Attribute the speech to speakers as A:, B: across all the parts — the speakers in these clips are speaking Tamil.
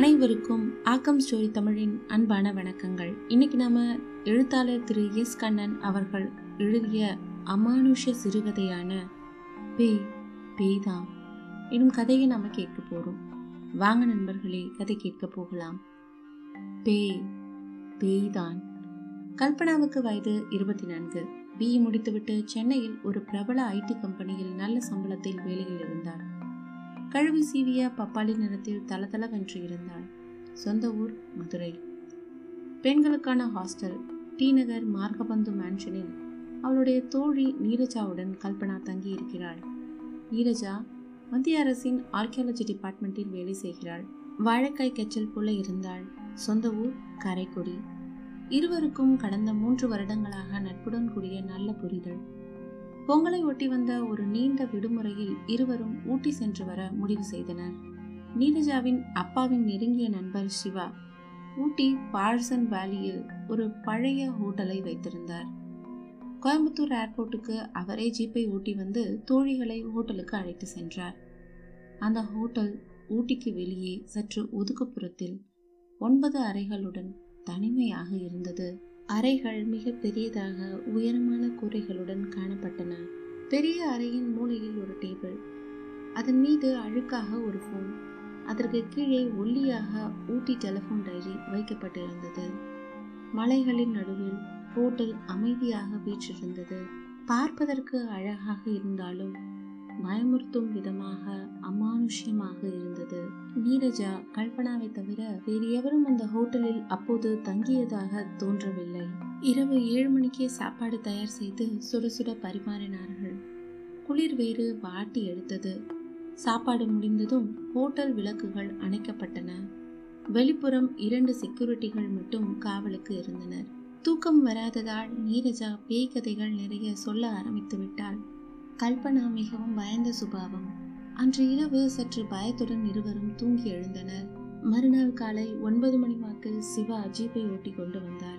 A: அனைவருக்கும் ஆக்கம் ஸ்டோரி தமிழின் அன்பான வணக்கங்கள். இன்னைக்கு நாம எழுத்தாளர் திரு எஸ் கண்ணன் அவர்கள் எழுதிய அமானுஷ சிறுகதையான பேய் பேய்தான் எனும் கதையை நாம கேட்க போறோம். வாங்க நண்பர்களே கதை கேட்க போகலாம். பேய் பேய்தான் கல்பனாவுக்கு வயது இருபத்தி நான்கு. பிஇ முடித்துவிட்டு சென்னையில் ஒரு பிரபல ஐடி கம்பெனியில் நல்ல சம்பளத்தில் வேலையில் இருந்தார். கழுவி சீவிய பப்பாளி நிறத்தில் தளதளவென்று இருந்தாள். சொந்த ஊர் மதுரை. பெண்களுக்கான ஹாஸ்டல் டி நகர் மார்கபந்து மேன்ஷனில் அவளுடைய தோழி நீரஜாவுடன் கல்பனா தங்கி இருக்கிறாள் நீரஜா மத்திய அரசின் ஆர்கியாலஜி டிபார்ட்மெண்ட்டில் வேலை செய்கிறாள். வாழைக்காய் கெச்சல் போல இருந்தாள். சொந்த ஊர் காரைக்குடி. இருவருக்கும் கடந்த மூன்று வருடங்களாக நட்புடன் கூடிய நல்ல புரிதல். பொங்கலை ஒட்டி வந்த ஒரு நீண்ட விடுமுறையில் இருவரும் ஊட்டி சென்று வர முடிவு செய்தனர். நீரஜாவின் அப்பாவின் நெருங்கிய நண்பர் சிவா ஊட்டி பார்சன் வேலியில் ஒரு பழைய ஹோட்டலை வைத்திருந்தார். கோயம்புத்தூர் ஏர்போர்ட்டுக்கு அவரே ஜீப்பை ஊட்டி வந்து தோழிகளை ஹோட்டலுக்கு அழைத்து சென்றார். அந்த ஹோட்டல் ஊட்டிக்கு வெளியே சற்று ஒதுக்குப்புறத்தில் ஒன்பது அறைகளுடன் தனிமையாக இருந்தது. அறைகள் மிக பெரியதாக உயரமான கூரைகளுடன் காணப்பட்டன. பெரிய அறையின் மூலையில் ஒரு டேபிள். அதன் மீது அழுக்காக ஒரு ஃபோன் அதற்கு கீழே ஒல்லியாக ஊட்டி டெலிஃபோன் டைரி வைக்கப்பட்டிருந்தது. மலைகளின் நடுவில் ஹோட்டல் அமைதியாக வீற்றிருந்தது. பார்ப்பதற்கு அழகாக இருந்தாலும் பயமுறுத்தும் விதமாக அமானுஷ்யமாக இருந்தது. நீரஜா கல்பனாவை தவிர வேறு எவரும் அந்த ஹோட்டலில் அப்போது தங்கியதாக தோன்றவில்லை. இரவு ஏழு மணிக்கே சாப்பாடு தயார் செய்து சுட சுட பரிமாறினார்கள். குளிர் வேறு வாட்டி எடுத்தது. சாப்பாடு முடிந்ததும் ஹோட்டல் விளக்குகள் அணைக்கப்பட்டன. வெளிப்புறம் இரண்டு செக்யூரிட்டிகள் மட்டும் காவலுக்கு இருந்தனர். தூக்கம் வராததால் நீரஜா பேய் கதைகள் நிறைய சொல்ல ஆரம்பித்து விட்டாள். கல்பனா மிகவும் பயந்த சுபாவம். அன்று இரவு சற்று பயத்துடன் இருவரும் தூங்கி எழுந்தனர். மறுநாள் காலை ஒன்பது மணி வாக்கில் சிவா ஜீப்பை ஓட்டி கொண்டு வந்தார்.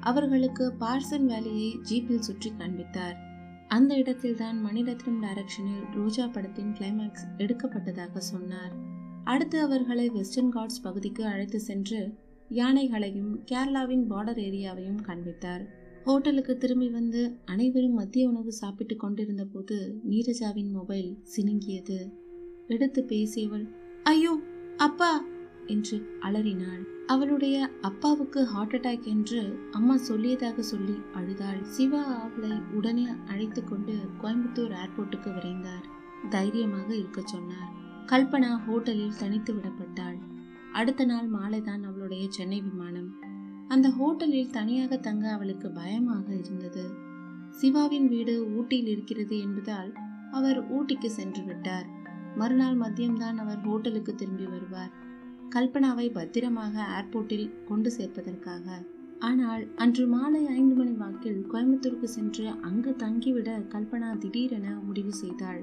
A: அவர்களுக்கு பார்சன் வேலியை ஜீப்பில் சுற்றி காண்பித்தார். அந்த இடத்தில்தான் மணிரத்னம் டைரக்ஷனில் ரோஜா படத்தின் கிளைமேக்ஸ் எடுக்கப்பட்டதாக சொன்னார். அடுத்து அவர்களை வெஸ்டர்ன் காட்ஸ் பகுதிக்கு அழைத்து சென்று யானைகளையும் கேரளாவின் பார்டர் ஏரியாவையும் காண்பித்தார். ஹோட்டலுக்கு திரும்பி வந்து அனைவரும் மதிய உணவு சாப்பிட்டு கொண்டிருந்த போது நீரஜாவின் மொபைல் சினுங்கியது. எடுத்து பேசியவள் ஐயோ அப்பா! என்று அலறினாள். அவளுடைய அப்பாவுக்கு ஹார்ட் அட்டாக் என்று அம்மா சொல்லியதாக சொல்லி அழுதாள். சிவா அவளை உடனே அழைத்து கொண்டு கோயம்புத்தூர் ஏர்போர்ட்டுக்கு விரைந்தார். தைரியமாக இருக்க சொன்னார். கல்பனா ஹோட்டலில் தனித்து விடப்பட்டாள். அடுத்த நாள் மாலைதான் அவளுடைய சென்னை விமானம். அந்த ஹோட்டலில் தனியாக தங்க அவளுக்கு பயமாக இருந்தது. சிவாவின் வீடு ஊட்டியில் இருக்கிறது என்பதால் அவர் ஊட்டிக்கு சென்று விட்டார். மறுநாள் மதியம்தான் அவர் ஹோட்டலுக்கு திரும்பி வருவார். கல்பனாவை பத்திரமாக ஏர்போர்ட்டில் கொண்டு சேர்ப்பதற்காக. ஆனால் அன்று மாலை ஐந்து மணி வாக்கில் கோயம்புத்தூருக்கு சென்று அங்கு தங்கிவிட கல்பனா திடீரென முடிவு செய்தாள்.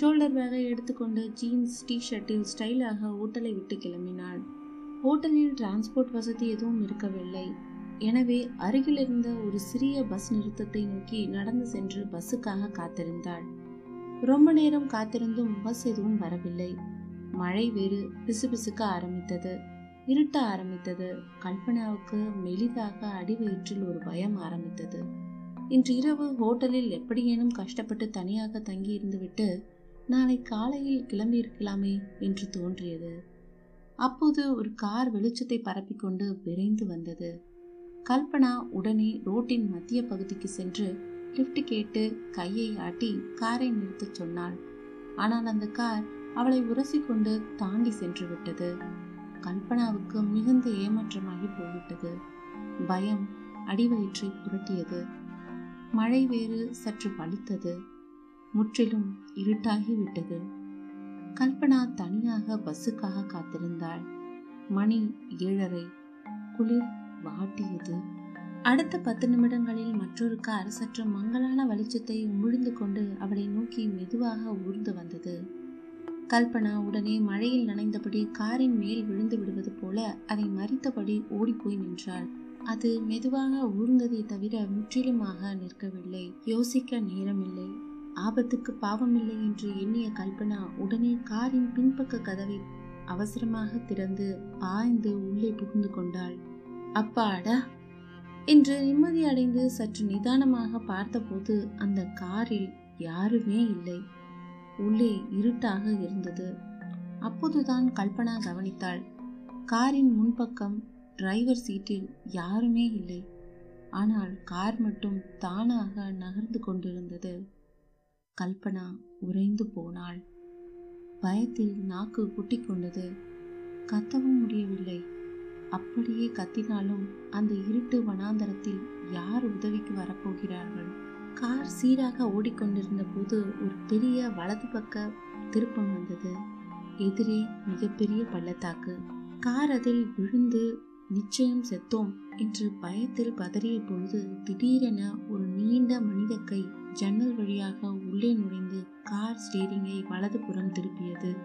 A: ஷோல்டர் பேக்கை எடுத்துக்கொண்டு ஜீன்ஸ் டி ஷர்ட்டில் ஸ்டைலாக ஹோட்டலை விட்டு கிளம்பினாள். ஹோட்டலில் டிரான்ஸ்போர்ட் வசதி எதுவும் இருக்கவில்லை. எனவே அருகில் இருந்த ஒரு சிறிய பஸ் நிறுத்தத்தை நோக்கி நடந்து சென்று பஸ்ஸுக்காக காத்திருந்தாள். ரொம்ப நேரம் காத்திருந்தும் பஸ் எதுவும் வரவில்லை. மழை வேறு பிசுபிசுக்க ஆரம்பித்தது. இருட்ட ஆரம்பித்தது. கல்பனாவுக்கு மெலிதாக அடிவயிற்றில் ஒரு பயம் ஆரம்பித்தது. இன்று இரவு ஹோட்டலில் எப்படியேனும் கஷ்டப்பட்டு தனியாக தங்கி இருந்துவிட்டு நாளை காலையில் கிளம்பி இருக்கலாமே என்று தோன்றியது. அப்போது ஒரு கார் வெளிச்சத்தை பரப்பிக்கொண்டு விரைந்து வந்தது. கல்பனா உடனே ரோட்டின் மத்திய பகுதிக்கு சென்று லிஃப்ட் கேட்டு கையை ஆட்டி காரை நிறுத்தச் சொன்னாள். ஆனால் அந்த கார் அவளை உரசி கொண்டு தாண்டி சென்று விட்டது. கல்பனாவுக்கு மிகுந்த ஏமாற்றமாகி போய்விட்டது. பயம் அடிவயிற்றை புரட்டியது. மழை வேறு சற்று வலித்தது முற்றிலும் இருட்டாகி விட்டது. கல்பனா தனியாக பஸ்ஸுக்காக காத்திருந்தாள். மணி ஏழரை. குளிர் வாட்டியது. அடுத்த பத்து நிமிடங்களில் மற்றொரு கார் சற்று மங்களான வெளிச்சத்தை முழிந்து கொண்டு அவளை நோக்கி மெதுவாக ஊர்ந்து வந்தது. கல்பனா உடனே மழையில் நனைந்தபடி காரின் மேல் விழுந்து விடுவது போல அதை மறித்தபடி ஓடிப்போய் நின்றாள். அது மெதுவாக ஊர்ந்ததை தவிர முற்றிலுமாக நிற்கவில்லை. யோசிக்க நேரமில்லை. ஆபத்துக்கு பாவம் இல்லை என்று எண்ணிய கல்பனா உடனே காரின் பின்பக்க கதவை அவசரமாக திறந்து பாய்ந்து உள்ளே புகுந்து கொண்டாள். அப்பாடா! என்று நிம்மதி அடைந்து சற்று நிதானமாக பார்த்தபோது அந்த காரில் யாருமே இல்லை. உள்ளே இருட்டாக இருந்தது. அப்போதுதான் கல்பனா கவனித்தாள். காரின் முன்பக்கம் டிரைவர் சீட்டில் யாருமே இல்லை. ஆனால் கார் மட்டும் தானாக நகர்ந்து கொண்டிருந்தது. கல்பனா உறைந்து போனாள். பயத்தில் நாக்கு குட்டிக் கொண்டது கத்தவும் முடியவில்லை. அப்படியே கத்தினாலும் அந்த இருட்டு வனாந்தரத்தில் யார் உதவிக்கு வரப்போகிறார்கள்? கார் சீராக ஓடிக்கொண்டிருந்த போது ஒரு பெரிய வலது பக்க திருப்பம் வந்தது. எதிரே மிகப்பெரிய பள்ளத்தாக்கு. கார் அதில் விழுந்து நிச்சயம் செத்தோம் என்று பயத்தில் பதறிய பொழுது திடீரென ஒரு நீண்ட மனித கை ஜன்னல் வழியாக உள்ளே நுழைந்து கார் ஸ்டீரிங்கை வலதுபுறம் திருப்பியது.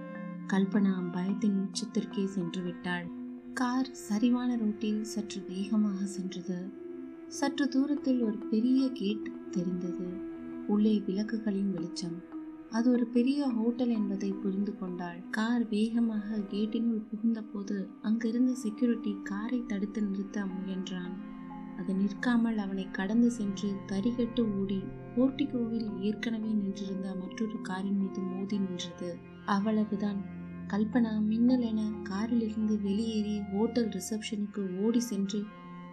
A: கல்பனா பயத்தின் உச்சத்திற்கே சென்று விட்டாள். கார் சரிவான ரோட்டில் சற்று வேகமாக சென்றது. சற்று தூரத்தில் ஒரு பெரிய கேட் தெரிந்தது. உள்ளே விளக்குகளின் வெளிச்சம். அது ஒரு பெரிய ஹோட்டல் என்பதை புரிந்து கொண்டாள். கார் வேகமாக கேட்டினுள் புகுந்தபோது அங்கிருந்த செக்யூரிட்டி காரை தடுத்து நிறுத்த முயன்றான். அது நிற்காமல் அவனை கடந்து சென்று தரிகட்டு ஓடி போர்டிகோவில் ஏற்கனவே நின்றிருந்த மற்றொரு காரின் மீது மோதி நின்றது. அவ்வளவுதான். கல்பனா மின்னல் என காரிலிருந்து வெளியேறி ஹோட்டல் ரிசப்ஷனுக்கு ஓடி சென்று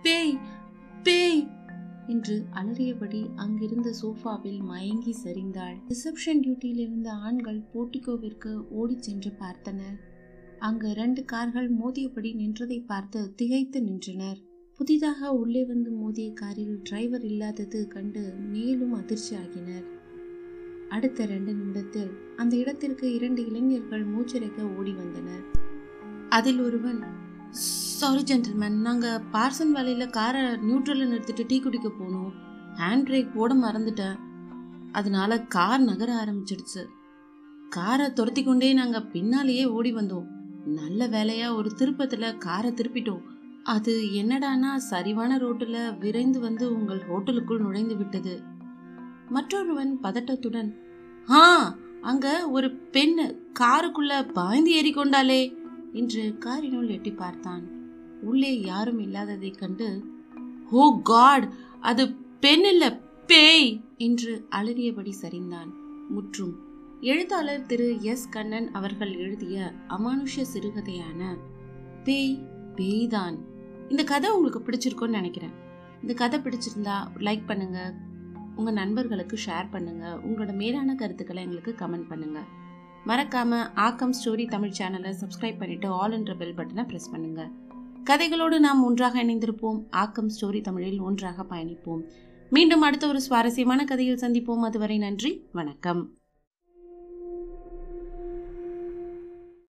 A: பேய் பேய்! என்று அலறியபடி அங்கிருந்த சோஃபாவில் மயங்கி சரிந்தாள். ரிசப்ஷன் டியூட்டியில் இருந்த ஆண்கள் போர்டிகோவிற்கு ஓடிச் சென்று பார்த்தனர். அங்கு இரண்டு கார்கள் மோதியபடி நின்றதை பார்த்து திகைத்து நின்றனர். புதிதாக உள்ளே வந்து மோதிய காரில் டிரைவர் இல்லாதது கண்டு மேலும் அதிர்ச்சி ஆகினர் அடுத்த ரெண்டு நிமிடத்தில் அந்த இடத்திற்கு இரண்டு இளைஞர்கள் மூச்சிறைக்க ஓடி வந்தனர். அதில் ஒருவன் சாரி ஜென்டில்மேன் நாங்கள் பார்சன் வேலையில் காரை நியூட்ரலில் நிறுத்திட்டு டீ குடிக்க போனோம். ஹேண்ட் பிரேக் போட மறந்துட்டேன். அதனால கார் நகர ஆரம்பிச்சிடுச்சு. காரை துரத்தி கொண்டே நாங்கள் பின்னாலேயே ஓடி வந்தோம். நல்ல வேலையாக ஒரு திருப்பத்தில் காரை திருப்பிட்டோம். அது என்னடானா சரிவான ரோட்டில் விரைந்து வந்து உங்கள் ஹோட்டலுக்குள் நுழைந்து விட்டது. மற்றொருவன் பதட்டத்துடன் ஆ அங்க ஒரு பெண் காருக்குள்ள பாய்ந்து ஏறிக்கொண்டாலே என்று காரினுள் எட்டி பார்த்தான். உள்ளே யாரும் இல்லாததைக் கண்டு ஓ காட் அது பெண் இல்ல பேய் என்று அலறியபடி சரிந்தான். முற்றும் எழுத்தாளர் திரு எஸ். கண்ணன் அவர்கள் எழுதிய அமானுஷ சிறுகதையான பேய் பேய்தான் இந்த கதை உங்களுக்கு பிடிச்சிருக்கோன்னு நினைக்கிறேன். இந்த கதை பிடிச்சிருந்தா லைக் பண்ணுங்க. உங்க நண்பர்களுக்கு ஷேர் பண்ணுங்க. உங்களோட மேலான கருத்துக்களை எங்களுக்கு கமெண்ட் பண்ணுங்க. மறக்காம ஆக்கம் ஸ்டோரி தமிழ் சேனலை சப்ஸ்கிரைப் பண்ணிட்டு ஆல் என்ற பெல் பட்டனை ப்ரெஸ் பண்ணுங்க. கதைகளோடு நாம் ஒன்றாக இணைந்திருப்போம். ஆக்கம் ஸ்டோரி தமிழில் ஒன்றாக பயணிப்போம். மீண்டும் அடுத்த ஒரு சுவாரஸ்யமான கதையில் சந்திப்போம். அதுவரை நன்றி. வணக்கம்.